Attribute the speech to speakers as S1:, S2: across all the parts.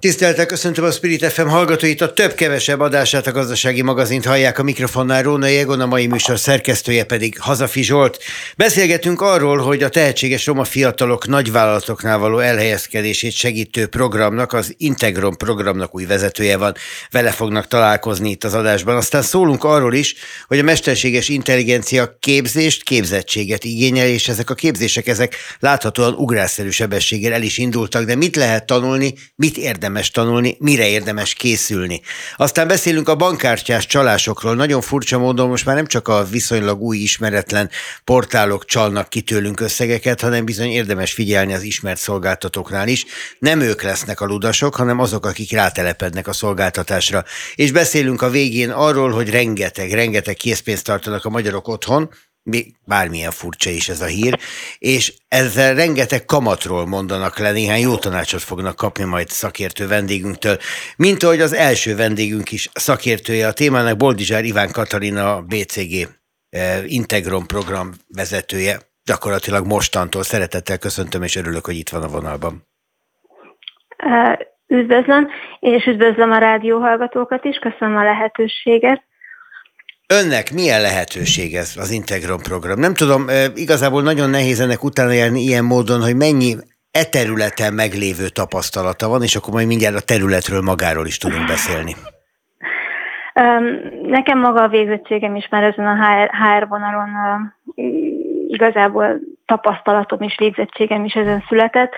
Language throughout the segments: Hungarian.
S1: Tiszteltek, köszöntöm a Spirit FM hallgatóit, a több-kevesebb adását a gazdasági magazint hallják a mikrofonnál Róna Egon, a mai műsor szerkesztője pedig Hazafi Zsolt. Beszélgetünk arról, hogy a tehetséges roma fiatalok nagyvállalatoknál való elhelyezkedését segítő programnak, az Integron programnak új vezetője van. Vele fognak találkozni itt az adásban. Aztán szólunk arról is, hogy a mesterséges intelligencia képzést, képzettséget igényel, és ezek a képzések, ezek láthatóan ugrásszerű sebességgel el is indultak, de mit lehet tanulni, mit érdemes érdemes tanulni, mire érdemes készülni. Aztán beszélünk a bankkártyás csalásokról. Nagyon furcsa módon most már nem csak a viszonylag új ismeretlen portálok csalnak ki tőlünk összegeket, hanem bizony érdemes figyelni az ismert szolgáltatóknál is. Nem ők lesznek a ludasok, hanem azok, akik rátelepednek a szolgáltatásra. És beszélünk a végén arról, hogy rengeteg, rengeteg készpénzt tartanak a magyarok otthon, bármilyen furcsa is ez a hír, és ezzel rengeteg kamatról mondanak le, néhány jó tanácsot fognak kapni majd szakértő vendégünktől, mint ahogy az első vendégünk is szakértője a témának, Boldizsár Iván Katalina, BCG eh, Integron program vezetője, gyakorlatilag mostantól szeretettel köszöntöm, és örülök, hogy itt van a vonalban.
S2: Üdvözlöm, és üdvözlöm a rádióhallgatókat is, köszönöm a lehetőséget.
S1: Önnek milyen lehetőség ez az Integron program? Nem tudom, igazából nagyon nehéz ennek utána járni ilyen módon, hogy mennyi e területen meglévő tapasztalata van, és akkor majd mindjárt a területről magáról is tudunk beszélni.
S2: Nekem maga a végzettségem is már ezen a HR vonalon igazából tapasztalatom és végzettségem is ezen született.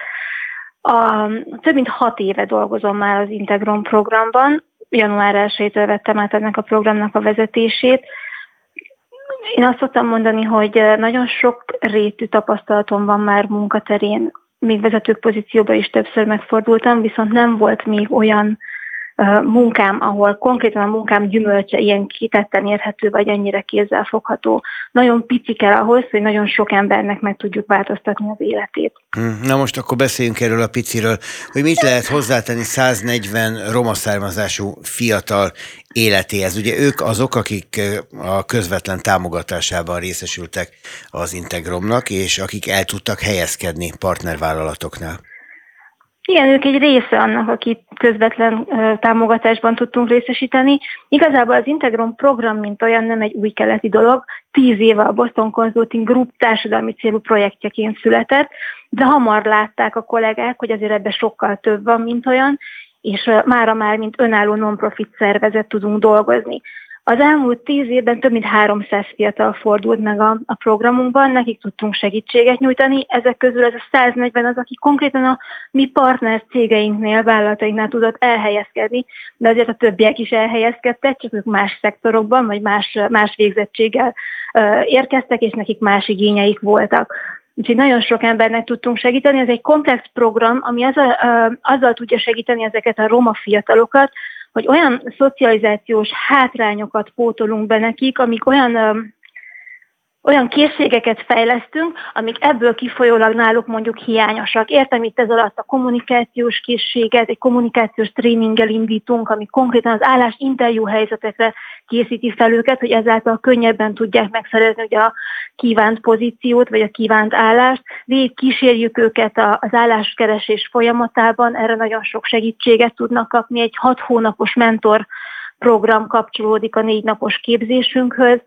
S2: A, több mint hat éve dolgozom már az Integron programban, január 1 vettem át ennek a programnak a vezetését. Én azt szoktam mondani, hogy nagyon sok rétű tapasztalatom van már munkaterén, még vezetők pozícióban is többször megfordultam, viszont nem volt még olyan munkám, ahol konkrétan a munkám gyümölcse ilyen kitetten érhető, vagy ennyire kézzelfogható. Nagyon pici kell ahhoz, hogy nagyon sok embernek meg tudjuk változtatni az életét.
S1: Hm, na most akkor beszéljünk erről a piciről, hogy mit lehet hozzátenni 140 roma származású fiatal életéhez. Ugye ők azok, akik a közvetlen támogatásában részesültek az Integromnak, és akik el tudtak helyezkedni partnervállalatoknál.
S2: Igen, ők egy része annak, akit közvetlen támogatásban tudtunk részesíteni. Igazából az Integron program, mint olyan, nem egy új keleti dolog. Tíz éve a Boston Consulting Group társadalmi célú projektjeként született, de hamar látták a kollégák, hogy azért ebben sokkal több van, mint olyan, és mára már, mint önálló non-profit szervezet tudunk dolgozni. Az elmúlt tíz évben több mint 300 fiatal fordult meg a, a programunkban, nekik tudtunk segítséget nyújtani, ezek közül ez a 140 az, aki konkrétan a mi partner cégeinknél, vállalatainknál tudott elhelyezkedni, de azért a többiek is elhelyezkedtek, csak ők más szektorokban, vagy más, más végzettséggel érkeztek, és nekik más igényeik voltak. Úgyhogy nagyon sok embernek tudtunk segíteni. Ez egy komplex program, ami azzal, azzal tudja segíteni ezeket a roma fiatalokat, hogy olyan szocializációs hátrányokat pótolunk be nekik, amik olyan olyan készségeket fejlesztünk, amik ebből kifolyólag náluk mondjuk hiányosak. Értem itt ez alatt a kommunikációs készséget, egy kommunikációs tréninggel indítunk, ami konkrétan az állás interjú helyzetekre készíti fel őket, hogy ezáltal könnyebben tudják megszerezni ugye a kívánt pozíciót, vagy a kívánt állást. Végig kísérjük őket az álláskeresés folyamatában, erre nagyon sok segítséget tudnak kapni. Egy hat hónapos mentor program kapcsolódik a négy napos képzésünkhöz,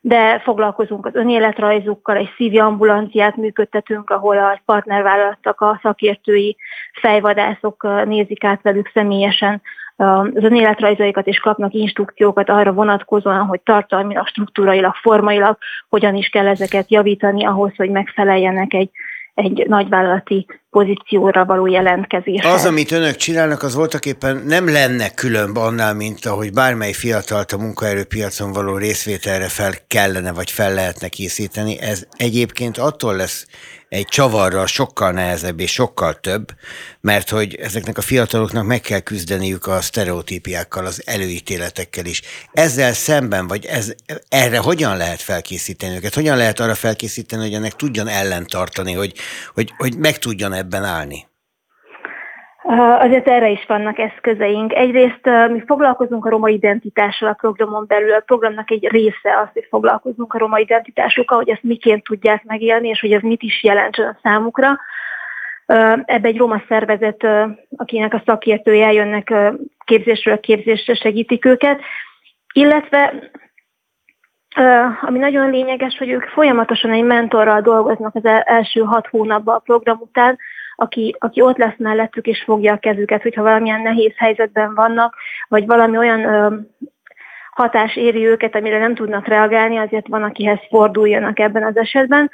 S2: de foglalkozunk az önéletrajzukkal, egy szívi ambulanciát működtetünk, ahol a partnervállalatok, a szakértői fejvadászok nézik át velük személyesen az önéletrajzaikat, és kapnak instrukciókat arra vonatkozóan, hogy tartalmilag, struktúrailag, formailag hogyan is kell ezeket javítani ahhoz, hogy megfeleljenek egy, egy nagyvállalati pozícióra való jelentkezés.
S1: Az, amit önök csinálnak, az voltak éppen nem lenne különb annál, mint ahogy bármely fiatalt a munkaerőpiacon való részvételre fel kellene, vagy fel lehetne készíteni. Ez egyébként attól lesz egy csavarral sokkal nehezebb és sokkal több, mert hogy ezeknek a fiataloknak meg kell küzdeniük a sztereotípiákkal, az előítéletekkel is. Ezzel szemben, vagy ez, erre hogyan lehet felkészíteni őket? Hogyan lehet arra felkészíteni, hogy ennek tudjon ellentartani, hogy, hogy, hogy meg tudjon ebben állni?
S2: Azért erre is vannak eszközeink. Egyrészt mi foglalkozunk a roma identitással a programon belül. A programnak egy része az, hogy foglalkozunk a roma identitásukkal, hogy ezt miként tudják megélni, és hogy ez mit is jelentsen a számukra. Ebbe egy roma szervezet, akinek a szakértői eljönnek képzésről képzésre, segítik őket. Illetve ami nagyon lényeges, hogy ők folyamatosan egy mentorral dolgoznak az első hat hónapban a program után, aki, aki ott lesz mellettük és fogja a kezüket, hogyha valamilyen nehéz helyzetben vannak, vagy valami olyan ö, hatás éri őket, amire nem tudnak reagálni, azért van, akihez forduljanak ebben az esetben.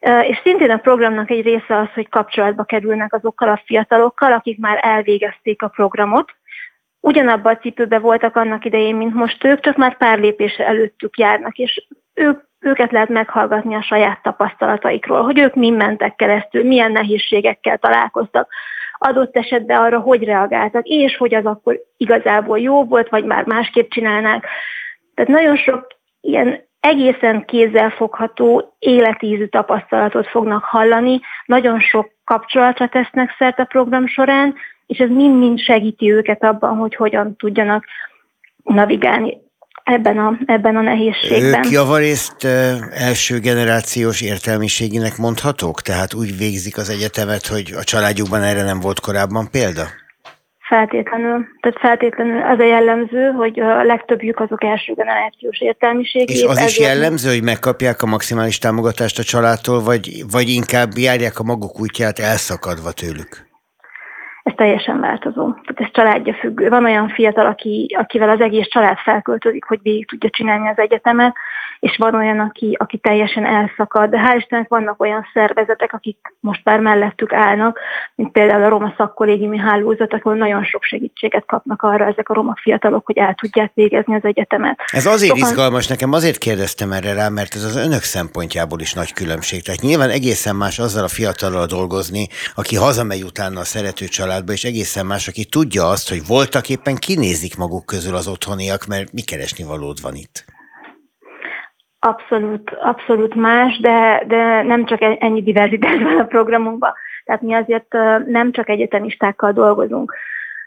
S2: És szintén a programnak egy része az, hogy kapcsolatba kerülnek azokkal a fiatalokkal, akik már elvégezték a programot. Ugyanabban a cipőben voltak annak idején, mint most ők, csak már pár lépésre előttük járnak, és ők őket lehet meghallgatni a saját tapasztalataikról, hogy ők mi mentek keresztül, milyen nehézségekkel találkoztak, adott esetben arra, hogy reagáltak, és hogy az akkor igazából jó volt, vagy már másképp csinálnák. Tehát nagyon sok ilyen egészen kézzelfogható, életízű tapasztalatot fognak hallani, nagyon sok kapcsolatra tesznek szert a program során, és ez mind-mind segíti őket abban, hogy hogyan tudjanak navigálni ebben a, ebben a nehézségben.
S1: Ők javarészt első generációs értelmiséginek mondhatók? Tehát úgy végzik az egyetemet, hogy a családjukban erre nem volt korábban példa?
S2: Feltétlenül. Tehát feltétlenül az a jellemző, hogy a legtöbbjük azok első generációs értelmiség.
S1: És az is jellemző, hogy megkapják a maximális támogatást a családtól, vagy, vagy inkább járják a maguk útját elszakadva tőlük?
S2: Ez teljesen változó. Tehát ez családja függő. Van olyan fiatal, aki, akivel az egész család felköltözik, hogy végig tudja csinálni az egyetemet, és van olyan, aki, aki teljesen elszakad. De hál' Istennek vannak olyan szervezetek, akik most már mellettük állnak, mint például a Roma Szakkollégiumi Hálózat, ahol nagyon sok segítséget kapnak arra ezek a roma fiatalok, hogy el tudják végezni az egyetemet.
S1: Ez azért Sokan... izgalmas, nekem azért kérdeztem erre rá, mert ez az önök szempontjából is nagy különbség. Tehát nyilván egészen más azzal a fiatallal dolgozni, aki hazamegy utána a szerető családba, és egészen más, aki tudja azt, hogy voltak éppen kinézik maguk közül az otthoniak, mert mi keresni valód van itt.
S2: Abszolút, abszolút más, de, de nem csak ennyi diverzitás van a programunkban. Tehát mi azért nem csak egyetemistákkal dolgozunk,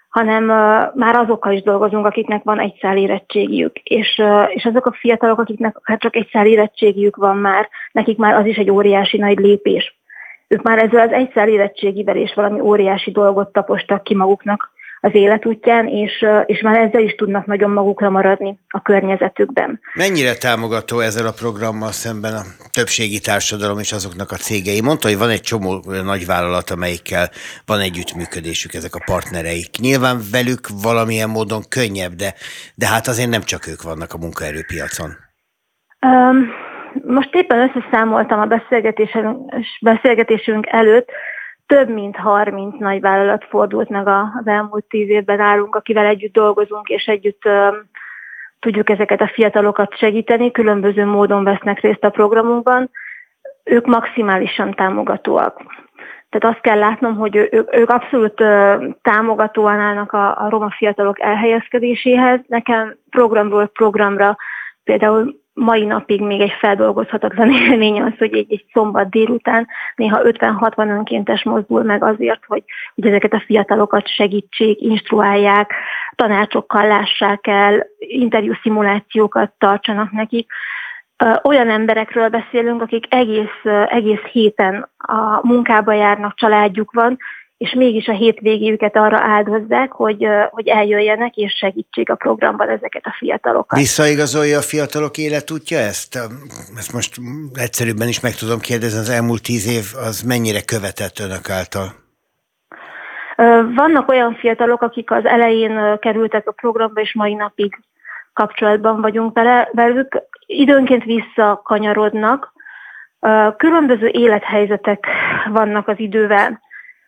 S2: hanem már azokkal is dolgozunk, akiknek van egy szál érettségiük. És, és azok a fiatalok, akiknek hát csak egy szál érettségiük van már, nekik már az is egy óriási nagy lépés. Ők már ezzel az egy szál érettségivel és valami óriási dolgot tapostak ki maguknak az életútján, és, és már ezzel is tudnak nagyon magukra maradni a környezetükben.
S1: Mennyire támogató ezzel a programmal szemben a többségi társadalom és azoknak a cégei? Mondta, hogy van egy csomó nagy vállalat, amelyikkel van együttműködésük, ezek a partnereik. Nyilván velük valamilyen módon könnyebb, de, de hát azért nem csak ők vannak a munkaerőpiacon.
S2: Um, most éppen összeszámoltam a beszélgetésünk előtt, több mint 30 nagyvállalat fordult meg az elmúlt tíz évben nálunk, akivel együtt dolgozunk, és együtt tudjuk ezeket a fiatalokat segíteni, különböző módon vesznek részt a programunkban. Ők maximálisan támogatóak. Tehát azt kell látnom, hogy ők, abszolút támogatóan állnak a roma fiatalok elhelyezkedéséhez. Nekem programról programra például mai napig még egy feldolgozhatatlan élmény az, hogy egy, egy szombat délután néha 50-60 önkéntes mozdul meg azért, hogy, hogy ezeket a fiatalokat segítsék, instruálják, tanácsokkal lássák el, interjú szimulációkat tartsanak nekik. Olyan emberekről beszélünk, akik egész, egész héten a munkába járnak, családjuk van, és mégis a hétvégéjüket arra áldozzák, hogy, hogy eljöjjenek és segítsék a programban ezeket a fiatalokat.
S1: Visszaigazolja a fiatalok életútja ezt? Ezt most egyszerűbben is meg tudom kérdezni, az elmúlt tíz év az mennyire követett önök által?
S2: Vannak olyan fiatalok, akik az elején kerültek a programba, és mai napig kapcsolatban vagyunk vele, velük. Időnként visszakanyarodnak. Különböző élethelyzetek vannak az idővel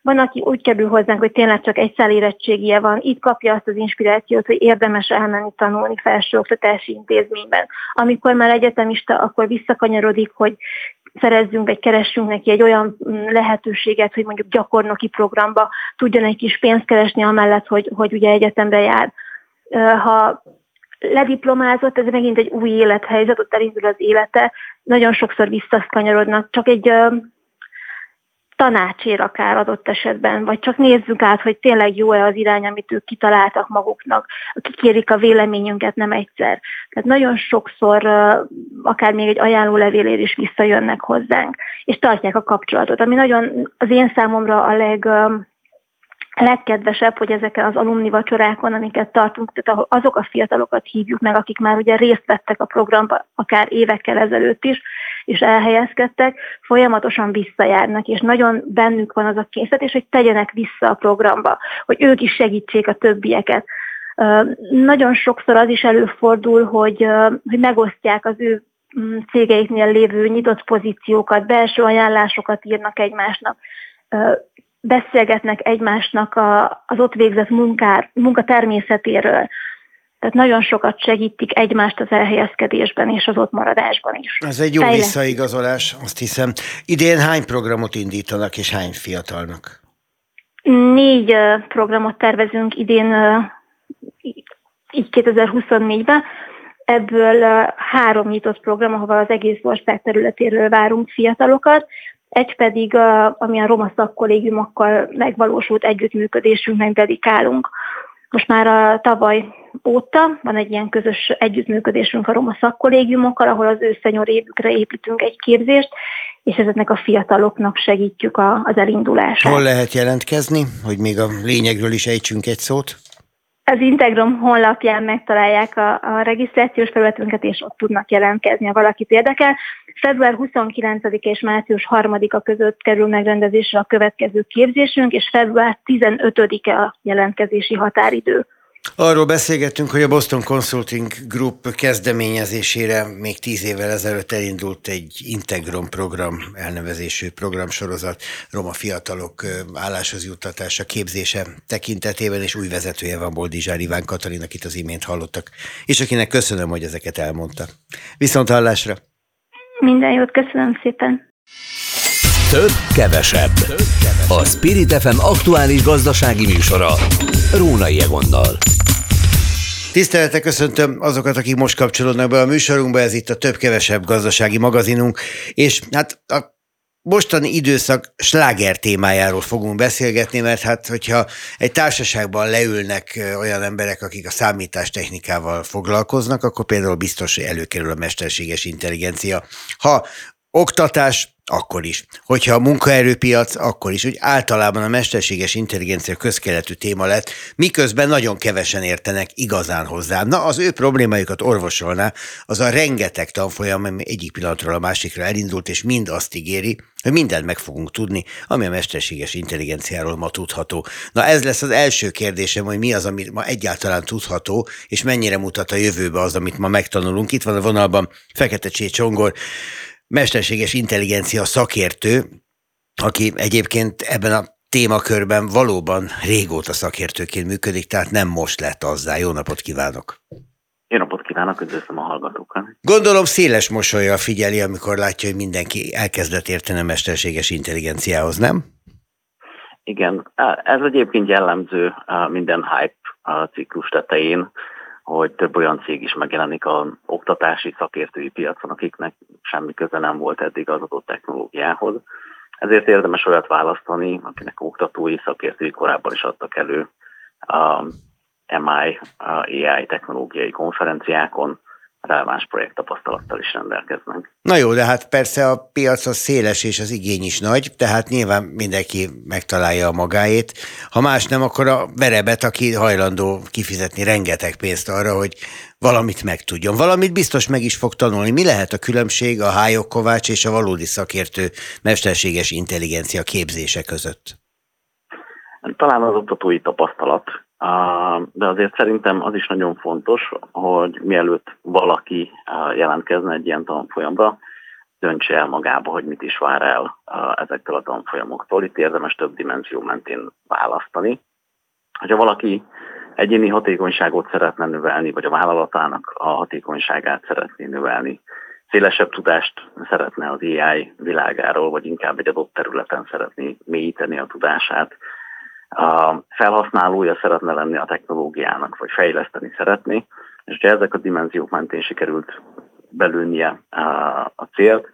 S2: Van, aki úgy kerül hozzánk, hogy tényleg csak egy szál érettségie van, itt kapja azt az inspirációt, hogy érdemes elmenni tanulni felsőoktatási intézményben. Amikor már egyetemista, akkor visszakanyarodik, hogy szerezzünk, vagy keressünk neki egy olyan mm, lehetőséget, hogy mondjuk gyakornoki programba tudjon egy kis pénzt keresni amellett, hogy, hogy ugye egyetemre jár. Ha lediplomázott, ez megint egy új élethelyzet, ott elindul az élete, nagyon sokszor visszaszkanyarodnak, csak egy tanácsér akár adott esetben, vagy csak nézzük át, hogy tényleg jó-e az irány, amit ők kitaláltak maguknak, kikérik a véleményünket nem egyszer. Tehát nagyon sokszor akár még egy ajánlólevélért is visszajönnek hozzánk, és tartják a kapcsolatot, ami nagyon az én számomra a leg legkedvesebb, hogy ezeken az alumni vacsorákon, amiket tartunk, tehát azok a fiatalokat hívjuk meg, akik már ugye részt vettek a programban, akár évekkel ezelőtt is, és elhelyezkedtek, folyamatosan visszajárnak, és nagyon bennük van az a és hogy tegyenek vissza a programba, hogy ők is segítsék a többieket. Nagyon sokszor az is előfordul, hogy, hogy megosztják az ő mm, cégeiknél lévő nyitott pozíciókat, belső ajánlásokat írnak egymásnak beszélgetnek egymásnak az ott végzett munkár, munka természetéről. Tehát nagyon sokat segítik egymást az elhelyezkedésben és az ott maradásban is.
S1: Ez egy jó Fejlesztés. visszaigazolás, azt hiszem. Idén hány programot indítanak és hány fiatalnak?
S2: Négy programot tervezünk idén, így 2024-ben. Ebből három nyitott program, ahova az egész ország területéről várunk fiatalokat egy pedig, ami a roma szakkollégiumokkal megvalósult együttműködésünknek dedikálunk. Most már a tavaly óta van egy ilyen közös együttműködésünk a roma szakkollégiumokkal, ahol az ő évükre építünk egy képzést, és ezeknek a fiataloknak segítjük az elindulását.
S1: Hol lehet jelentkezni, hogy még a lényegről is ejtsünk egy szót?
S2: Az Integrom honlapján megtalálják a, a regisztrációs felületünket, és ott tudnak jelentkezni, ha valakit érdekel. Február 29 és március 3-a között kerül megrendezésre a következő képzésünk, és február 15-e a jelentkezési határidő.
S1: Arról beszélgettünk, hogy a Boston Consulting Group kezdeményezésére még tíz évvel ezelőtt elindult egy Integrom program, elnevezésű programsorozat, roma fiatalok álláshoz juttatása, képzése tekintetében, és új vezetője van Boldizsár Iván Katalin, akit az imént hallottak, és akinek köszönöm, hogy ezeket elmondta. Viszont hallásra!
S2: Minden jót, köszönöm szépen!
S3: Több, kevesebb. A Spirit FM aktuális gazdasági műsora. Rónai Egonnal.
S1: Tiszteletek köszöntöm azokat, akik most kapcsolódnak be a műsorunkba, ez itt a több-kevesebb gazdasági magazinunk, és hát a mostani időszak sláger témájáról fogunk beszélgetni, mert hát, hogyha egy társaságban leülnek olyan emberek, akik a számítástechnikával foglalkoznak, akkor például biztos, hogy előkerül a mesterséges intelligencia. Ha oktatás, akkor is. Hogyha a munkaerőpiac, akkor is. Úgy általában a mesterséges intelligencia közkeletű téma lett, miközben nagyon kevesen értenek igazán hozzá. Na, az ő problémájukat orvosolná az a rengeteg tanfolyam, ami egyik pillanatról a másikra elindult, és mind azt ígéri, hogy mindent meg fogunk tudni, ami a mesterséges intelligenciáról ma tudható. Na ez lesz az első kérdésem, hogy mi az, amit ma egyáltalán tudható, és mennyire mutat a jövőbe az, amit ma megtanulunk. Itt van a vonalban Fekete Csongor, mesterséges intelligencia szakértő, aki egyébként ebben a témakörben valóban régóta szakértőként működik, tehát nem most lett azzá. Jó napot kívánok!
S4: Jó napot kívánok, üdvözlöm a hallgatókat!
S1: Gondolom széles mosolyjal figyeli, amikor látja, hogy mindenki elkezdett érteni a mesterséges intelligenciához, nem?
S4: Igen, ez egyébként jellemző minden hype ciklus tetején, hogy több olyan cég is megjelenik a oktatási szakértői piacon, akiknek semmi köze nem volt eddig az adott technológiához. Ezért érdemes olyat választani, akinek oktatói szakértői korábban is adtak elő a MI, a AI technológiai konferenciákon, releváns projekttapasztalattal is rendelkeznek.
S1: Na jó, de hát persze a piac az széles és az igény is nagy, tehát nyilván mindenki megtalálja a magáét. Ha más nem, akkor a verebet, aki hajlandó kifizetni rengeteg pénzt arra, hogy valamit megtudjon. Valamit biztos meg is fog tanulni. Mi lehet a különbség a Hájok Kovács és a valódi szakértő mesterséges intelligencia képzése között?
S4: Talán az oktatói tapasztalat, de azért szerintem az is nagyon fontos, hogy mielőtt valaki jelentkezne egy ilyen tanfolyamra, döntse el magába, hogy mit is vár el ezektől a tanfolyamoktól. Itt érdemes több dimenzió mentén választani. Ha valaki egyéni hatékonyságot szeretne növelni, vagy a vállalatának a hatékonyságát szeretné növelni, szélesebb tudást szeretne az AI világáról, vagy inkább egy adott területen szeretné mélyíteni a tudását, a felhasználója szeretne lenni a technológiának, vagy fejleszteni szeretné, és ha ezek a dimenziók mentén sikerült belülnie a célt,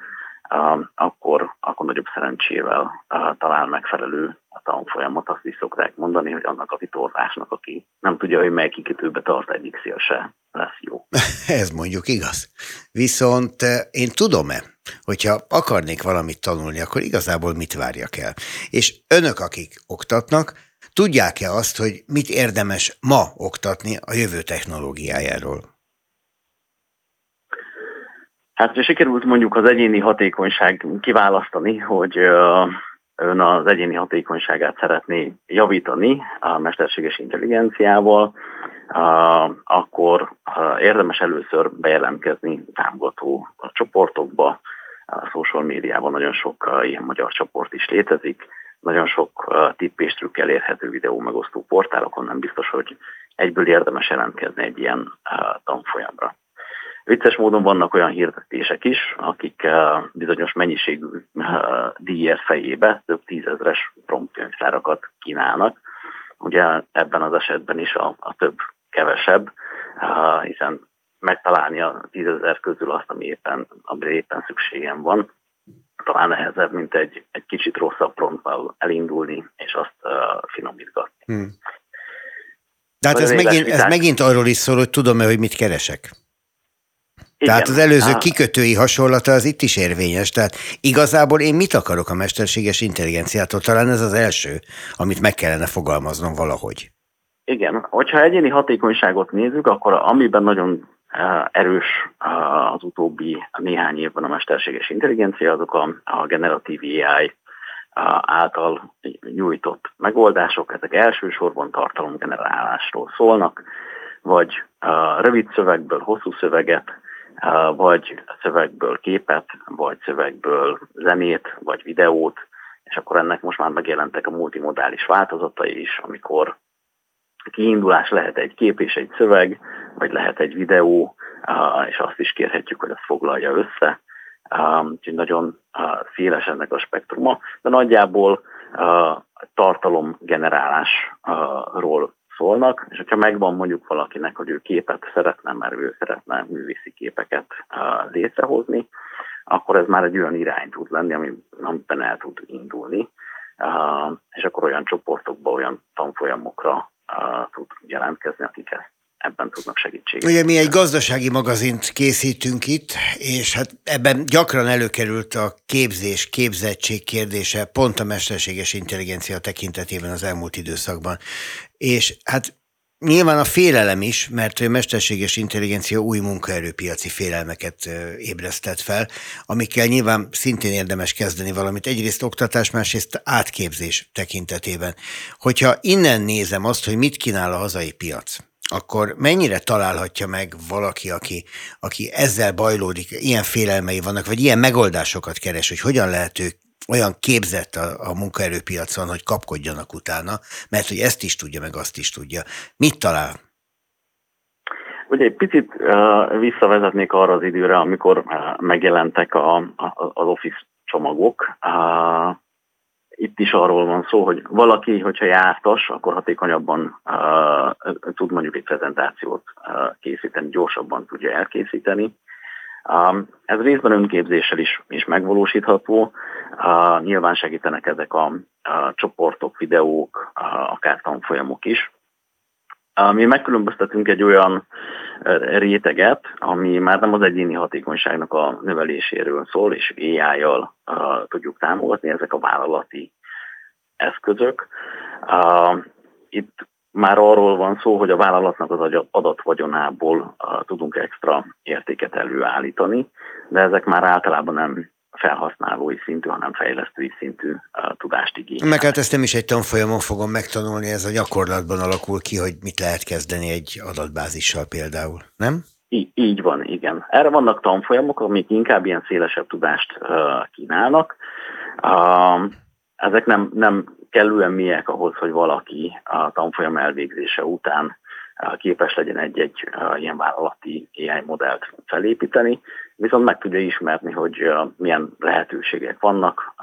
S4: akkor, akkor nagyobb szerencsével talál megfelelő a tanfolyamot. Azt is szokták mondani, hogy annak a vitorlásnak, aki nem tudja, hogy mely kikötőbe tart egyik szél se lesz jó.
S1: Ez mondjuk igaz. Viszont én tudom-e, hogyha akarnék valamit tanulni, akkor igazából mit várjak el? És önök, akik oktatnak, tudják-e azt, hogy mit érdemes ma oktatni a jövő technológiájáról?
S4: Hát, sikerült mondjuk az egyéni hatékonyság kiválasztani, hogy ön az egyéni hatékonyságát szeretné javítani a mesterséges intelligenciával, akkor érdemes először bejelentkezni támogató csoportokba. A social médiában nagyon sok ilyen magyar csoport is létezik, nagyon sok tipp és trükk elérhető videó megosztó portálokon, nem biztos, hogy egyből érdemes jelentkezni egy ilyen tanfolyamra. Vicces módon vannak olyan hirdetések is, akik bizonyos mennyiségű díjért fejébe több tízezres promptkönyvtárakat kínálnak. Ugye ebben az esetben is a, a több kevesebb, hiszen megtalálni a tízezer közül azt, ami éppen, amire éppen szükségem van, talán nehezebb, mint egy, egy kicsit rosszabb promptval elindulni, és azt uh, finomítgatni. Hmm.
S1: De hát ez megint, ez megint arról is szól, hogy tudom-e, hogy mit keresek. Igen. Tehát az előző kikötői hasonlata az itt is érvényes. Tehát igazából én mit akarok a mesterséges intelligenciától? Talán ez az első, amit meg kellene fogalmaznom valahogy.
S4: Igen, hogyha egyéni hatékonyságot nézzük, akkor amiben nagyon erős az utóbbi néhány évben a mesterséges intelligencia, azok a, a generatív AI által nyújtott megoldások, ezek elsősorban tartalomgenerálásról szólnak, vagy rövid szövegből hosszú szöveget, vagy szövegből képet, vagy szövegből zenét, vagy videót, és akkor ennek most már megjelentek a multimodális változatai is, amikor kiindulás lehet egy kép és egy szöveg, vagy lehet egy videó, és azt is kérhetjük, hogy ezt foglalja össze. Úgyhogy nagyon széles ennek a spektruma, de nagyjából tartalomgenerálásról szólnak, és hogyha megvan mondjuk valakinek, hogy ő képet szeretne, mert ő szeretne művészi képeket létrehozni, akkor ez már egy olyan irány tud lenni, amiben el tud indulni, és akkor olyan csoportokba, olyan tanfolyamokra tud jelentkezni, akik ezt ebben tudnak segítséget.
S1: Ugye mi egy gazdasági magazint készítünk itt, és hát ebben gyakran előkerült a képzés, képzettség kérdése, pont a mesterséges intelligencia tekintetében az elmúlt időszakban. És hát Nyilván a félelem is, mert a mesterséges intelligencia új munkaerőpiaci félelmeket ébresztett fel, amikkel nyilván szintén érdemes kezdeni valamit. Egyrészt oktatás, másrészt átképzés tekintetében. Hogyha innen nézem azt, hogy mit kínál a hazai piac, akkor mennyire találhatja meg valaki, aki, aki ezzel bajlódik, ilyen félelmei vannak, vagy ilyen megoldásokat keres, hogy hogyan lehet ők olyan képzett a, a munkaerőpiacon, hogy kapkodjanak utána, mert hogy ezt is tudja, meg azt is tudja. Mit talál?
S4: Ugye egy picit uh, visszavezetnék arra az időre, amikor uh, megjelentek a, a, az Office csomagok. Uh, itt is arról van szó, hogy valaki, hogyha jártas, akkor hatékonyabban uh, tud mondjuk egy prezentációt uh, készíteni, gyorsabban tudja elkészíteni. Um, ez részben önképzéssel is, is megvalósítható. Uh, nyilván segítenek ezek a, a csoportok, videók, uh, akár tanfolyamok is. Mi megkülönböztetünk egy olyan réteget, ami már nem az egyéni hatékonyságnak a növeléséről szól, és AI-jal tudjuk támogatni, ezek a vállalati eszközök. Itt már arról van szó, hogy a vállalatnak az adatvagyonából tudunk extra értéket előállítani, de ezek már általában nem felhasználói szintű, hanem fejlesztői szintű uh, tudást igényel.
S1: Meg hát ezt nem is egy tanfolyamon fogom megtanulni, ez a gyakorlatban alakul ki, hogy mit lehet kezdeni egy adatbázissal például, nem?
S4: Így, így van, igen. Erre vannak tanfolyamok, amik inkább ilyen szélesebb tudást uh, kínálnak. Uh, ezek nem, nem kellően miek ahhoz, hogy valaki a tanfolyam elvégzése után képes legyen egy-egy ilyen vállalati AI modellt felépíteni, viszont meg tudja ismerni, hogy milyen lehetőségek vannak,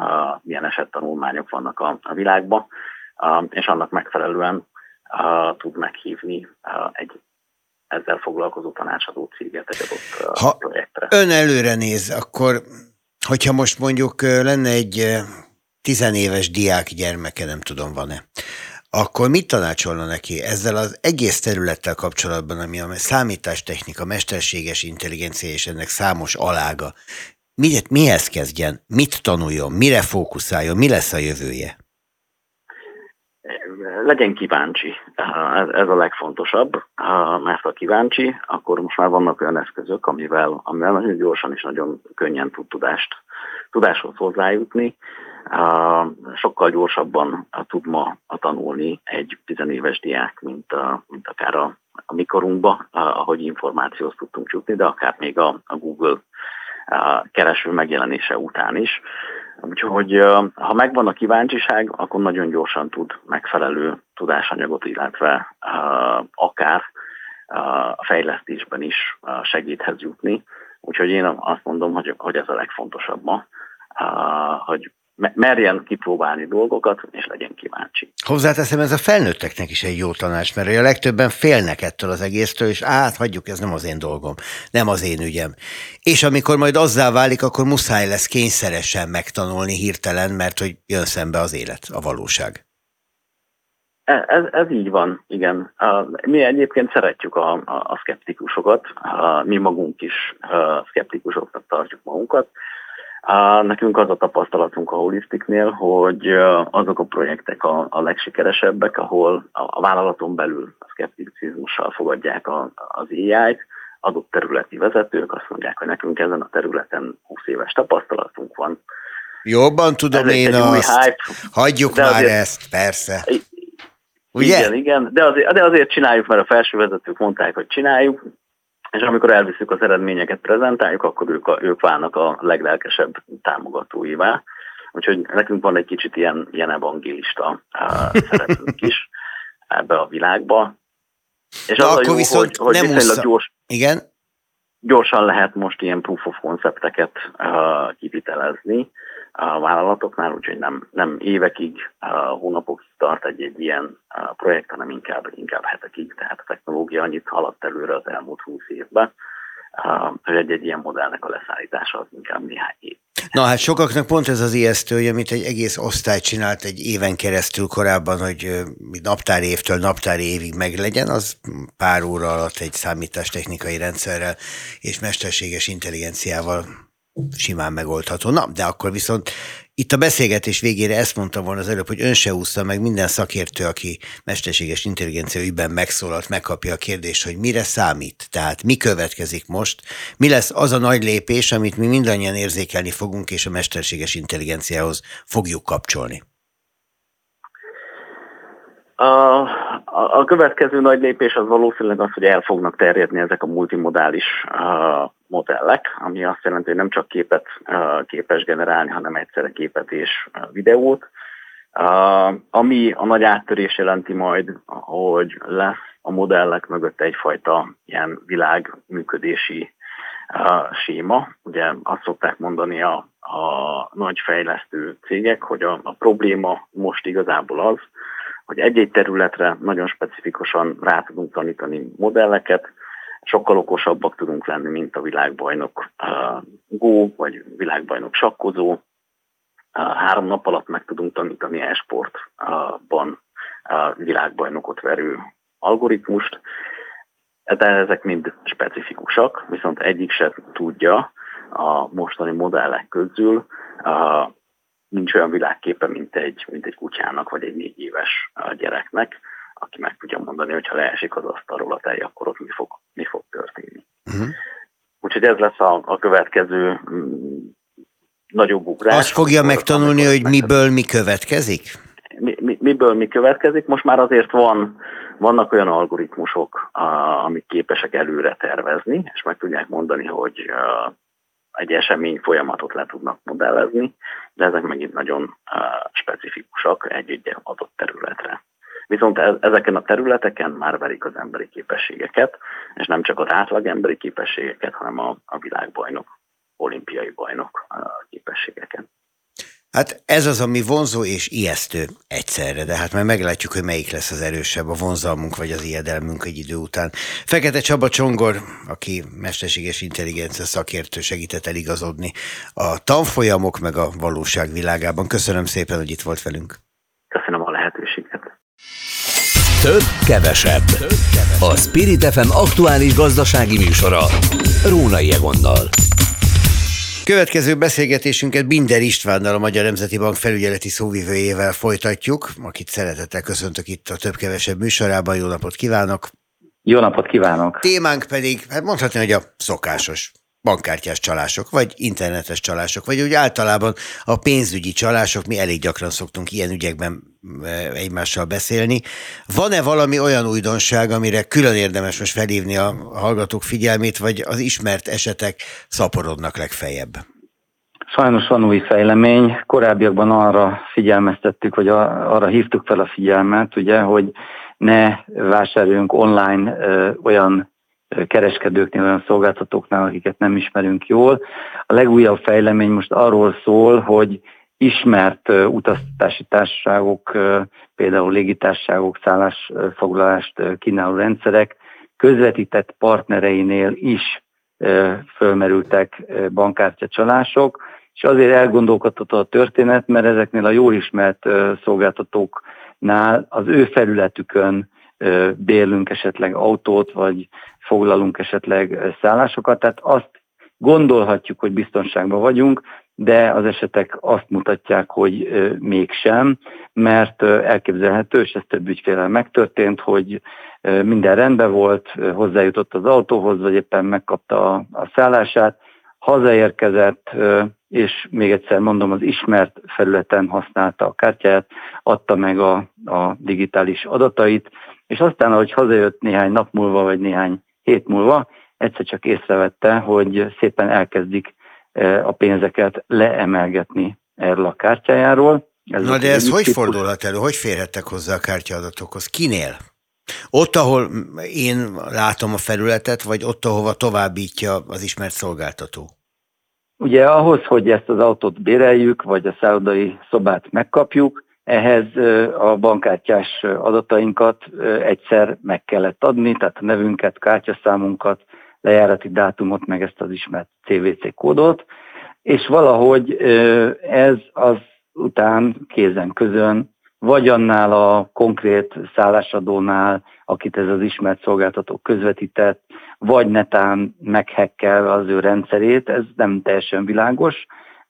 S4: milyen esettanulmányok vannak a világban, és annak megfelelően tud meghívni egy ezzel foglalkozó tanácsadó céget egy adott ha projektre.
S1: ön előre néz, akkor hogyha most mondjuk lenne egy tizenéves diák gyermeke, nem tudom, van-e, akkor mit tanácsolna neki ezzel az egész területtel kapcsolatban, ami a számítástechnika, mesterséges intelligencia és ennek számos alága? Miért, mihez kezdjen? Mit tanuljon? Mire fókuszáljon? Mi lesz a jövője?
S4: Legyen kíváncsi. Ez a legfontosabb, mert ha kíváncsi, akkor most már vannak olyan eszközök, amivel, amivel nagyon gyorsan és nagyon könnyen tud tudást, tudáshoz hozzájutni sokkal gyorsabban tud ma tanulni egy tizenéves diák, mint, a, mint akár a, a mikorunkba, ahogy információt tudtunk jutni, de akár még a, a Google kereső megjelenése után is. Úgyhogy ha megvan a kíváncsiság, akkor nagyon gyorsan tud megfelelő tudásanyagot, illetve akár a fejlesztésben is segíthez jutni. Úgyhogy én azt mondom, hogy, hogy ez a legfontosabb ma, hogy merjen kipróbálni dolgokat, és legyen kíváncsi.
S1: Hozzáteszem, ez a felnőtteknek is egy jó tanács, mert a legtöbben félnek ettől az egésztől, és át, hagyjuk, ez nem az én dolgom, nem az én ügyem. És amikor majd azzá válik, akkor muszáj lesz kényszeresen megtanulni hirtelen, mert hogy jön szembe az élet, a valóság.
S4: E, ez, ez így van, igen. Mi egyébként szeretjük a, a, a szkeptikusokat, mi magunk is szkeptikusoknak tartjuk magunkat, Nekünk az a tapasztalatunk a Holistiknél, hogy azok a projektek a, a legsikeresebbek, ahol a vállalaton belül a szkepticizmussal fogadják a, az AI-t, adott területi vezetők azt mondják, hogy nekünk ezen a területen 20 éves tapasztalatunk van.
S1: Jobban tudom Ez én azt. Hype, Hagyjuk már azért, ezt, persze.
S4: Ugye? Igen, igen, de azért, de azért csináljuk, mert a felső vezetők mondták, hogy csináljuk, és amikor elviszük az eredményeket, prezentáljuk, akkor ők, a, ők válnak a leglelkesebb támogatóivá. Úgyhogy nekünk van egy kicsit ilyen, ilyen evangélista szerepünk is ebbe a világba. És
S1: Na, az akkor a jó, viszont hogy, hogy nem viszonylag gyors, Igen?
S4: gyorsan lehet most ilyen proof of concepteket uh, kivitelezni, a vállalatoknál, úgyhogy nem, nem évekig, hónapokig tart egy, egy ilyen projekt, hanem inkább, inkább hetekig, tehát a technológia annyit haladt előre az elmúlt húsz évben, hogy egy-egy ilyen modellnek a leszállítása az inkább néhány év.
S1: Na hát sokaknak pont ez az ijesztő, hogy amit egy egész osztály csinált egy éven keresztül korábban, hogy naptári évtől naptári évig meglegyen, az pár óra alatt egy számítástechnikai rendszerrel és mesterséges intelligenciával simán megoldható. Na, de akkor viszont itt a beszélgetés végére ezt mondtam volna az előbb, hogy ön se úszta meg minden szakértő, aki mesterséges intelligencia ügyben megszólalt, megkapja a kérdést, hogy mire számít, tehát mi következik most, mi lesz az a nagy lépés, amit mi mindannyian érzékelni fogunk, és a mesterséges intelligenciához fogjuk kapcsolni.
S4: A, következő nagy lépés az valószínűleg az, hogy el fognak terjedni ezek a multimodális uh, modellek, ami azt jelenti, hogy nem csak képet uh, képes generálni, hanem egyszerre képet és uh, videót. Ami a nagy áttörés jelenti majd, hogy lesz a modellek mögött egyfajta ilyen világműködési uh, séma. Ugye azt szokták mondani a, a nagy fejlesztő cégek, hogy a, a probléma most igazából az, hogy egy-egy területre nagyon specifikusan rá tudunk tanítani modelleket, sokkal okosabbak tudunk lenni, mint a világbajnok Go, vagy világbajnok sakkozó. Három nap alatt meg tudunk tanítani e-sportban uh, világbajnokot verő algoritmust. De ezek mind specifikusak, viszont egyik se tudja a mostani modellek közül nincs olyan világképe, mint egy, mint egy kutyának, vagy egy négy éves gyereknek, aki meg tudja mondani, hogy ha leesik az asztalról a tej, akkor ott mi fog, mi fog történni. Uh-huh. Úgyhogy ez lesz a, a következő mm, nagyobb ugrás.
S1: Azt fogja megtanulni, hogy miből mi következik?
S4: Mi, mi, miből mi következik. Most már azért van Vannak olyan algoritmusok, amik képesek előre tervezni, és meg tudják mondani, hogy egy esemény folyamatot le tudnak modellezni, de ezek megint nagyon specifikusak egy-egy adott területre. Viszont ezeken a területeken már verik az emberi képességeket, és nem csak az átlag emberi képességeket, hanem a, a világbajnok, olimpiai bajnok képességeket.
S1: Hát ez az, ami vonzó és ijesztő egyszerre, de hát már meglátjuk, hogy melyik lesz az erősebb, a vonzalmunk vagy az ijedelmünk egy idő után. Fekete Csaba Csongor, aki mesterséges intelligencia szakértő segített eligazodni a tanfolyamok meg a valóság világában. Köszönöm szépen, hogy itt volt velünk.
S4: Köszönöm a lehetőséget.
S3: Több, kevesebb. A Spirit FM aktuális gazdasági műsora. Rónai Egonnal.
S1: Következő beszélgetésünket Binder Istvánnal, a Magyar Nemzeti Bank felügyeleti szóvivőjével folytatjuk, akit szeretettel köszöntök itt a több-kevesebb műsorában. Jó napot kívánok!
S5: Jó napot kívánok!
S1: Témánk pedig, hát mondhatni, hogy a szokásos bankkártyás csalások, vagy internetes csalások, vagy úgy általában a pénzügyi csalások, mi elég gyakran szoktunk ilyen ügyekben egymással beszélni. Van-e valami olyan újdonság, amire külön érdemes most felhívni a hallgatók figyelmét, vagy az ismert esetek szaporodnak legfeljebb?
S5: Sajnos van új fejlemény. Korábbiakban arra figyelmeztettük, vagy arra hívtuk fel a figyelmet, ugye, hogy ne vásároljunk online ö, olyan kereskedőknél, olyan szolgáltatóknál, akiket nem ismerünk jól. A legújabb fejlemény most arról szól, hogy ismert utaztatási társaságok, például légitársaságok, szállásfoglalást kínáló rendszerek közvetített partnereinél is fölmerültek bankkártya csalások, és azért elgondolkodható a történet, mert ezeknél a jól ismert szolgáltatóknál az ő felületükön bérlünk esetleg autót, vagy foglalunk esetleg szállásokat, tehát azt gondolhatjuk, hogy biztonságban vagyunk, de az esetek azt mutatják, hogy mégsem, mert elképzelhető, és ez több ügyfélel megtörtént, hogy minden rendben volt, hozzájutott az autóhoz, vagy éppen megkapta a szállását, hazaérkezett, és még egyszer mondom, az ismert felületen használta a kártyáját, adta meg a, a digitális adatait, és aztán, ahogy hazajött néhány nap múlva, vagy néhány hét múlva, egyszer csak észrevette, hogy szépen elkezdik a pénzeket leemelgetni erről a kártyájáról.
S1: Ez Na de ez hogy típus... fordulhat elő? Hogy férhettek hozzá a kártyaadatokhoz? Kinél? Ott, ahol én látom a felületet, vagy ott, ahova továbbítja az ismert szolgáltató?
S5: Ugye ahhoz, hogy ezt az autót béreljük, vagy a szállodai szobát megkapjuk, ehhez a bankkártyás adatainkat egyszer meg kellett adni, tehát a nevünket, kártyaszámunkat, lejárati dátumot, meg ezt az ismert CVC kódot, és valahogy ez az után kézen közön, vagy annál a konkrét szállásadónál, akit ez az ismert szolgáltató közvetített, vagy netán meghekkel az ő rendszerét, ez nem teljesen világos,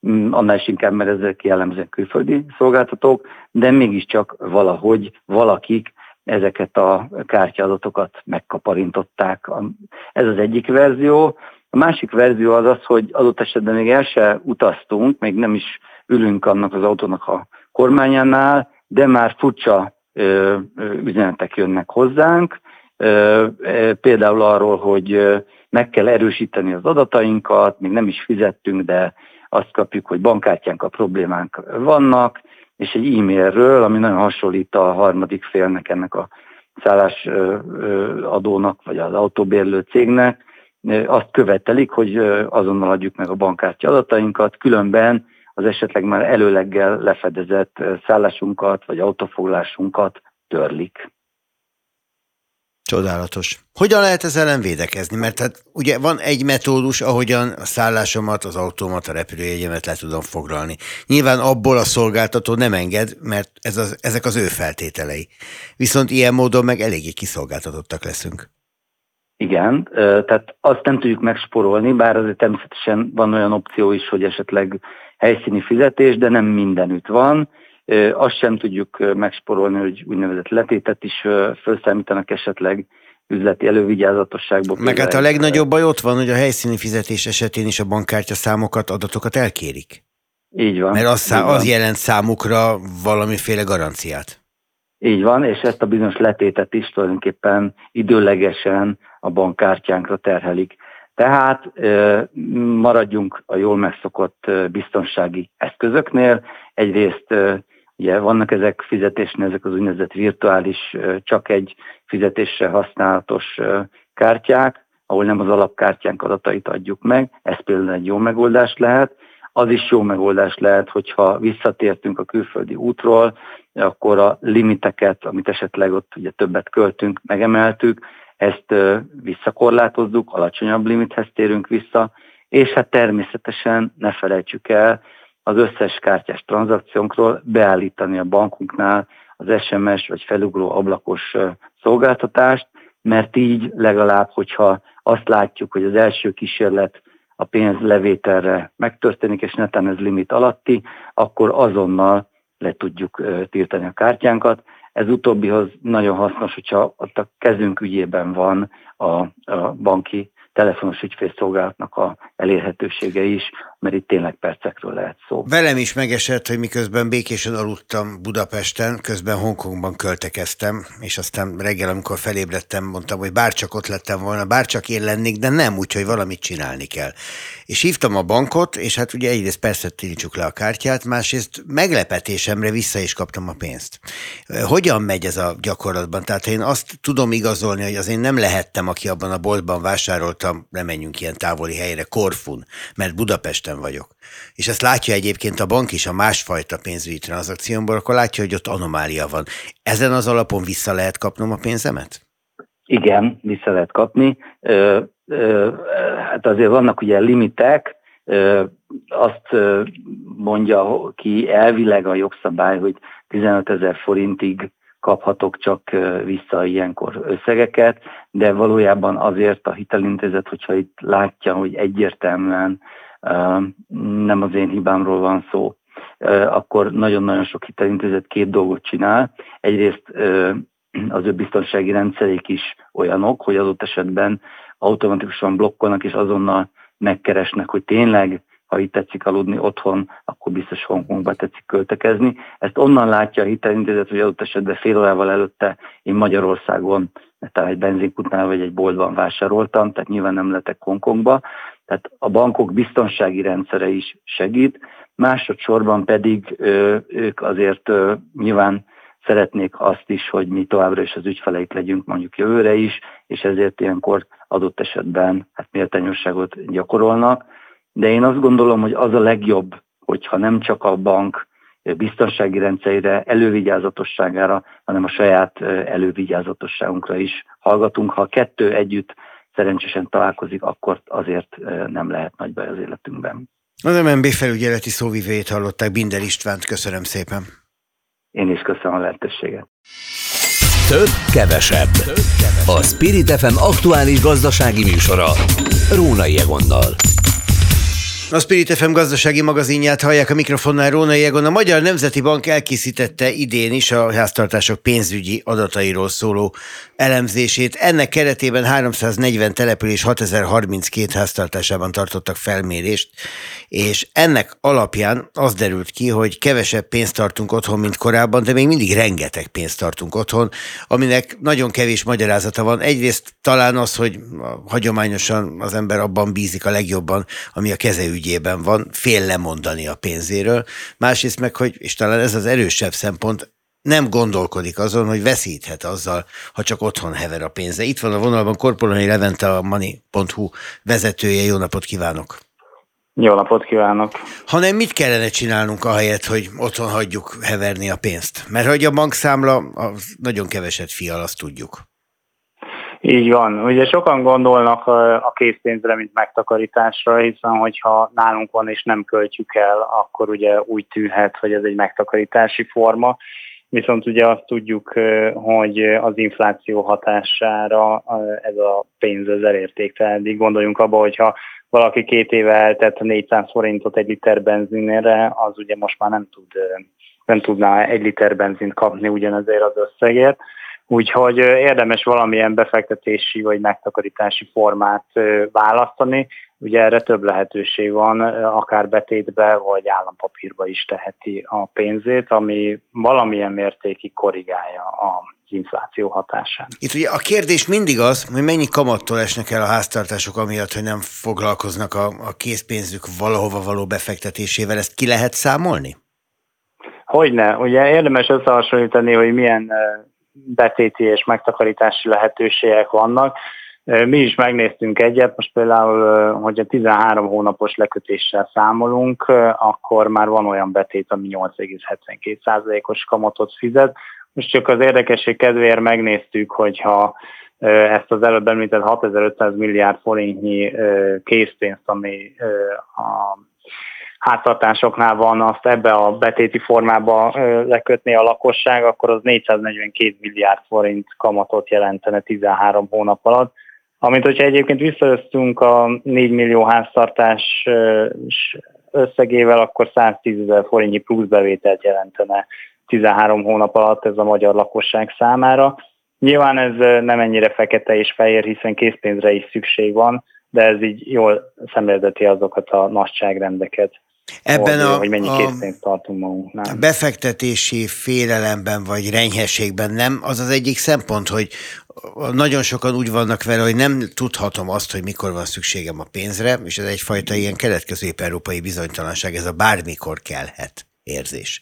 S5: Mm, annál is inkább, mert ezek jellemzően külföldi szolgáltatók, de mégiscsak valahogy valakik ezeket a kártyaadatokat megkaparintották. Ez az egyik verzió. A másik verzió az az, hogy adott esetben még el se utaztunk, még nem is ülünk annak az autónak a kormányánál, de már furcsa ö, üzenetek jönnek hozzánk, ö, például arról, hogy meg kell erősíteni az adatainkat, még nem is fizettünk, de azt kapjuk, hogy bankkártyánk a problémánk vannak, és egy e-mailről, ami nagyon hasonlít a harmadik félnek ennek a szállásadónak, vagy az autóbérlő cégnek, azt követelik, hogy azonnal adjuk meg a bankkártya adatainkat, különben az esetleg már előleggel lefedezett szállásunkat, vagy autófoglásunkat törlik.
S1: Csodálatos. Hogyan lehet ezzel ellen védekezni? Mert hát ugye van egy metódus, ahogyan a szállásomat, az autómat, a repülőjegyemet le tudom foglalni. Nyilván abból a szolgáltató nem enged, mert ez az, ezek az ő feltételei. Viszont ilyen módon meg eléggé kiszolgáltatottak leszünk.
S5: Igen, tehát azt nem tudjuk megsporolni, bár azért természetesen van olyan opció is, hogy esetleg helyszíni fizetés, de nem mindenütt van azt sem tudjuk megsporolni, hogy úgynevezett letétet is felszámítanak esetleg üzleti elővigyázatosságból.
S1: Meg hát a legnagyobb baj ott van, hogy a helyszíni fizetés esetén is a bankkártya számokat, adatokat elkérik.
S5: Így van.
S1: Mert az,
S5: szá-
S1: az jelent számukra valamiféle garanciát.
S5: Így van, és ezt a bizonyos letétet is tulajdonképpen időlegesen a bankkártyánkra terhelik. Tehát maradjunk a jól megszokott biztonsági eszközöknél. Egyrészt ugye vannak ezek fizetésnél, ezek az úgynevezett virtuális, csak egy fizetésre használatos kártyák, ahol nem az alapkártyánk adatait adjuk meg. Ez például egy jó megoldás lehet. Az is jó megoldás lehet, hogyha visszatértünk a külföldi útról, akkor a limiteket, amit esetleg ott ugye többet költünk, megemeltük, ezt visszakorlátozzuk, alacsonyabb limithez térünk vissza, és hát természetesen ne felejtsük el az összes kártyás tranzakciónkról beállítani a bankunknál az SMS vagy felugró ablakos szolgáltatást, mert így legalább, hogyha azt látjuk, hogy az első kísérlet a pénz levételre megtörténik, és netán ez limit alatti, akkor azonnal le tudjuk tiltani a kártyánkat. Ez utóbbihoz nagyon hasznos, hogyha ott a kezünk ügyében van a, a banki telefonos ügyfélszolgálatnak a elérhetősége is, mert itt tényleg percekről lehet szó.
S1: Velem is megesett, hogy miközben békésen aludtam Budapesten, közben Hongkongban költekeztem, és aztán reggel, amikor felébredtem, mondtam, hogy bárcsak ott lettem volna, bárcsak én lennék, de nem, úgyhogy valamit csinálni kell. És hívtam a bankot, és hát ugye egyrészt persze tiltsuk le a kártyát, másrészt meglepetésemre vissza is kaptam a pénzt. Hogyan megy ez a gyakorlatban? Tehát én azt tudom igazolni, hogy az én nem lehettem, aki abban a boltban vásároltam, nem menjünk ilyen távoli helyre, Korfun, mert Budapesten Budapesten vagyok. És ezt látja egyébként a bank is a másfajta pénzügyi tranzakciómból, akkor látja, hogy ott anomália van. Ezen az alapon vissza lehet kapnom a pénzemet?
S5: Igen, vissza lehet kapni. Ö, ö, hát azért vannak ugye limitek, ö, azt mondja ki elvileg a jogszabály, hogy 15 ezer forintig kaphatok csak vissza ilyenkor összegeket, de valójában azért a hitelintézet, hogyha itt látja, hogy egyértelműen nem az én hibámról van szó, akkor nagyon-nagyon sok hitelintézet két dolgot csinál. Egyrészt az ő biztonsági rendszerék is olyanok, hogy adott esetben automatikusan blokkolnak, és azonnal megkeresnek, hogy tényleg, ha itt tetszik aludni otthon, akkor biztos Hongkongba tetszik költekezni. Ezt onnan látja a hitelintézet, hogy adott esetben fél órával előtte én Magyarországon, talán egy benzinkutnál vagy egy boltban vásároltam, tehát nyilván nem lettek Hongkongba, tehát a bankok biztonsági rendszere is segít, másodszorban pedig ők azért nyilván szeretnék azt is, hogy mi továbbra is az ügyfeleik legyünk mondjuk jövőre is, és ezért ilyenkor adott esetben hát méltányosságot gyakorolnak. De én azt gondolom, hogy az a legjobb, hogyha nem csak a bank biztonsági rendszerére, elővigyázatosságára, hanem a saját elővigyázatosságunkra is hallgatunk. Ha a kettő együtt szerencsésen találkozik, akkor azért nem lehet nagy baj az életünkben.
S1: Az MNB felügyeleti szóvivőjét hallották, Binder Istvánt, köszönöm szépen.
S5: Én is köszönöm a lehetőséget.
S3: Több, kevesebb. A Spirit FM aktuális gazdasági műsora. Rónai Egonnal.
S1: A Spirit FM gazdasági magazinját hallják a mikrofonnál Róna Jegon. A Magyar Nemzeti Bank elkészítette idén is a háztartások pénzügyi adatairól szóló elemzését. Ennek keretében 340 település 6032 háztartásában tartottak felmérést, és ennek alapján az derült ki, hogy kevesebb pénzt tartunk otthon, mint korábban, de még mindig rengeteg pénzt tartunk otthon, aminek nagyon kevés magyarázata van. Egyrészt talán az, hogy hagyományosan az ember abban bízik a legjobban, ami a keze ügyében van, fél lemondani a pénzéről. Másrészt meg, hogy, és talán ez az erősebb szempont, nem gondolkodik azon, hogy veszíthet azzal, ha csak otthon hever a pénze. Itt van a vonalban Korpolani Levente, a Money.hu vezetője. Jó napot kívánok!
S6: Jó napot kívánok!
S1: Hanem mit kellene csinálnunk ahelyett, hogy otthon hagyjuk heverni a pénzt? Mert hogy a bankszámla az nagyon keveset fial, azt tudjuk.
S6: Így van. Ugye sokan gondolnak a készpénzre, mint megtakarításra, hiszen hogyha nálunk van és nem költjük el, akkor ugye úgy tűnhet, hogy ez egy megtakarítási forma. Viszont ugye azt tudjuk, hogy az infláció hatására ez a pénz az elértéktelenik. Gondoljunk abba, hogyha valaki két éve eltett 400 forintot egy liter benzinére, az ugye most már nem, tud, nem tudná egy liter benzint kapni ugyanezért az összegért. Úgyhogy érdemes valamilyen befektetési vagy megtakarítási formát választani. ugye erre több lehetőség van, akár betétbe vagy állampapírba is teheti a pénzét, ami valamilyen mértékig korrigálja a infláció hatásán.
S1: Itt ugye a kérdés mindig az, hogy mennyi kamattól esnek el a háztartások amiatt, hogy nem foglalkoznak a, a készpénzük valahova való befektetésével. Ezt ki lehet számolni?
S6: Hogyne. Ugye érdemes összehasonlítani, hogy milyen betéti és megtakarítási lehetőségek vannak. Mi is megnéztünk egyet, most például, hogy a 13 hónapos lekötéssel számolunk, akkor már van olyan betét, ami 8,72%-os kamatot fizet. Most csak az érdekesség kedvéért megnéztük, hogyha ezt az előbb említett 6500 milliárd forintnyi készpénzt, ami a háztartásoknál van, azt ebbe a betéti formába lekötni a lakosság, akkor az 442 milliárd forint kamatot jelentene 13 hónap alatt. Amint hogyha egyébként visszaöztünk a 4 millió háztartás összegével, akkor 110 ezer forintnyi plusz bevételt jelentene 13 hónap alatt ez a magyar lakosság számára. Nyilván ez nem ennyire fekete és fehér, hiszen készpénzre is szükség van, de ez így jól szemléldeti azokat a nagyságrendeket, Ebben hogy, a, hogy mennyi készpénzt tartunk magunknál.
S1: A befektetési félelemben vagy renyhességben nem az az egyik szempont, hogy nagyon sokan úgy vannak vele, hogy nem tudhatom azt, hogy mikor van szükségem a pénzre, és ez egyfajta ilyen kelet-közép-európai bizonytalanság, ez a bármikor kellhet érzés.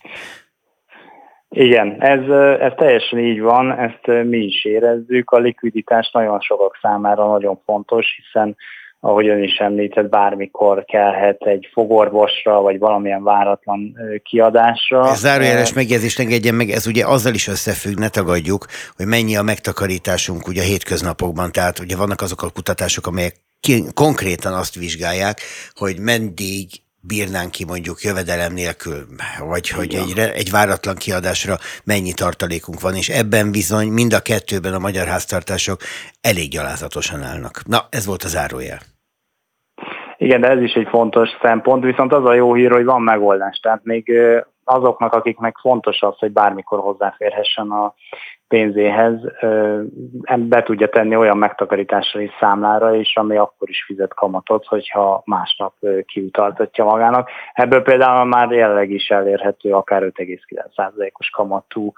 S6: Igen, ez, ez teljesen így van, ezt mi is érezzük. A likviditás nagyon sokak számára nagyon fontos, hiszen ahogy ön is említett, bármikor kellhet egy fogorvosra, vagy valamilyen váratlan kiadásra.
S1: Ez zárójeles megjegyzést engedjen meg, ez ugye azzal is összefügg, ne tagadjuk, hogy mennyi a megtakarításunk ugye a hétköznapokban, tehát ugye vannak azok a kutatások, amelyek konkrétan azt vizsgálják, hogy meddig bírnánk ki mondjuk jövedelem nélkül, vagy hogy egy, egy váratlan kiadásra mennyi tartalékunk van, és ebben bizony mind a kettőben a magyar háztartások elég gyalázatosan állnak. Na, ez volt az zárójel.
S6: Igen, de ez is egy fontos szempont, viszont az a jó hír, hogy van megoldás. Tehát még azoknak, akiknek fontos az, hogy bármikor hozzáférhessen a pénzéhez be tudja tenni olyan megtakarításai számlára is, ami akkor is fizet kamatot, hogyha másnap kiutaltatja magának. Ebből például már jelenleg is elérhető akár 5,9%-os kamatú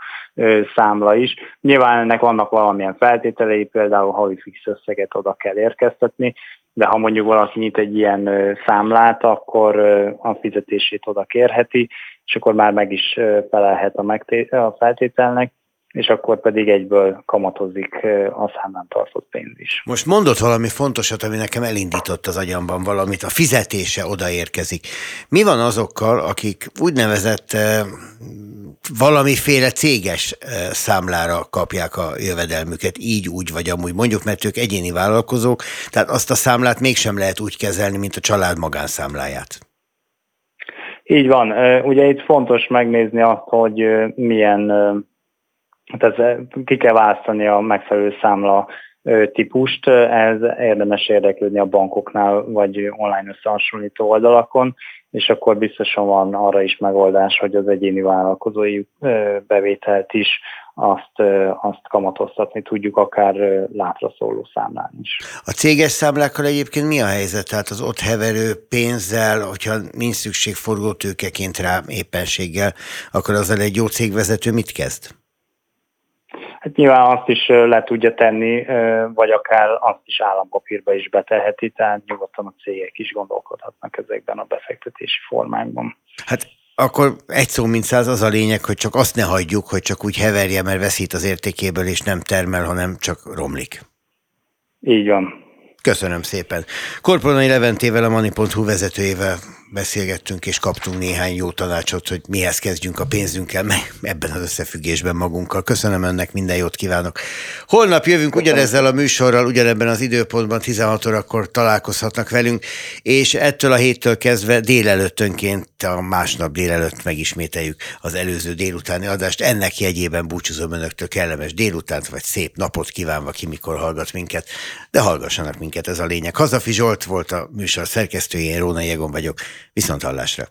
S6: számla is. Nyilván ennek vannak valamilyen feltételei, például havi fix összeget oda kell érkeztetni, de ha mondjuk valaki nyit egy ilyen számlát, akkor a fizetését oda kérheti, és akkor már meg is felelhet a, a feltételnek és akkor pedig egyből kamatozik a számán tartott pénz is.
S1: Most mondott valami fontosat, ami nekem elindított az agyamban valamit, a fizetése odaérkezik. Mi van azokkal, akik úgynevezett valamiféle céges számlára kapják a jövedelmüket, így, úgy vagy amúgy, mondjuk, mert ők egyéni vállalkozók, tehát azt a számlát mégsem lehet úgy kezelni, mint a család magánszámláját.
S6: Így van. Ugye itt fontos megnézni azt, hogy milyen Hát ez, ki kell választani a megfelelő számla típust, ez érdemes érdeklődni a bankoknál, vagy online összehasonlító oldalakon, és akkor biztosan van arra is megoldás, hogy az egyéni vállalkozói bevételt is azt, azt kamatoztatni tudjuk, akár látra szóló számlán is.
S1: A céges számlákkal egyébként mi a helyzet? Tehát az ott heverő pénzzel, hogyha nincs szükség forgótőkeként rá éppenséggel, akkor azzal egy jó cégvezető mit kezd?
S6: Hát nyilván azt is le tudja tenni, vagy akár azt is állampapírba is beteheti, tehát nyugodtan a cégek is gondolkodhatnak ezekben a befektetési formákban.
S1: Hát akkor egy szó mint száz az a lényeg, hogy csak azt ne hagyjuk, hogy csak úgy heverje, mert veszít az értékéből, és nem termel, hanem csak romlik.
S6: Így van.
S1: Köszönöm szépen. Korponai Leventével, a Mani.hu vezetőjével beszélgettünk, és kaptunk néhány jó tanácsot, hogy mihez kezdjünk a pénzünkkel, meg ebben az összefüggésben magunkkal. Köszönöm önnek, minden jót kívánok. Holnap jövünk ugyanezzel a műsorral, ugyanebben az időpontban, 16 órakor találkozhatnak velünk, és ettől a héttől kezdve délelőttönként, a másnap délelőtt megismételjük az előző délutáni adást. Ennek jegyében búcsúzom önöktől kellemes délutánt, vagy szép napot kívánva ki, mikor hallgat minket, de hallgassanak minket, ez a lényeg. Hazafi Zsolt volt a műsor szerkesztője, én Róna Jegon vagyok. Viszont hallásra!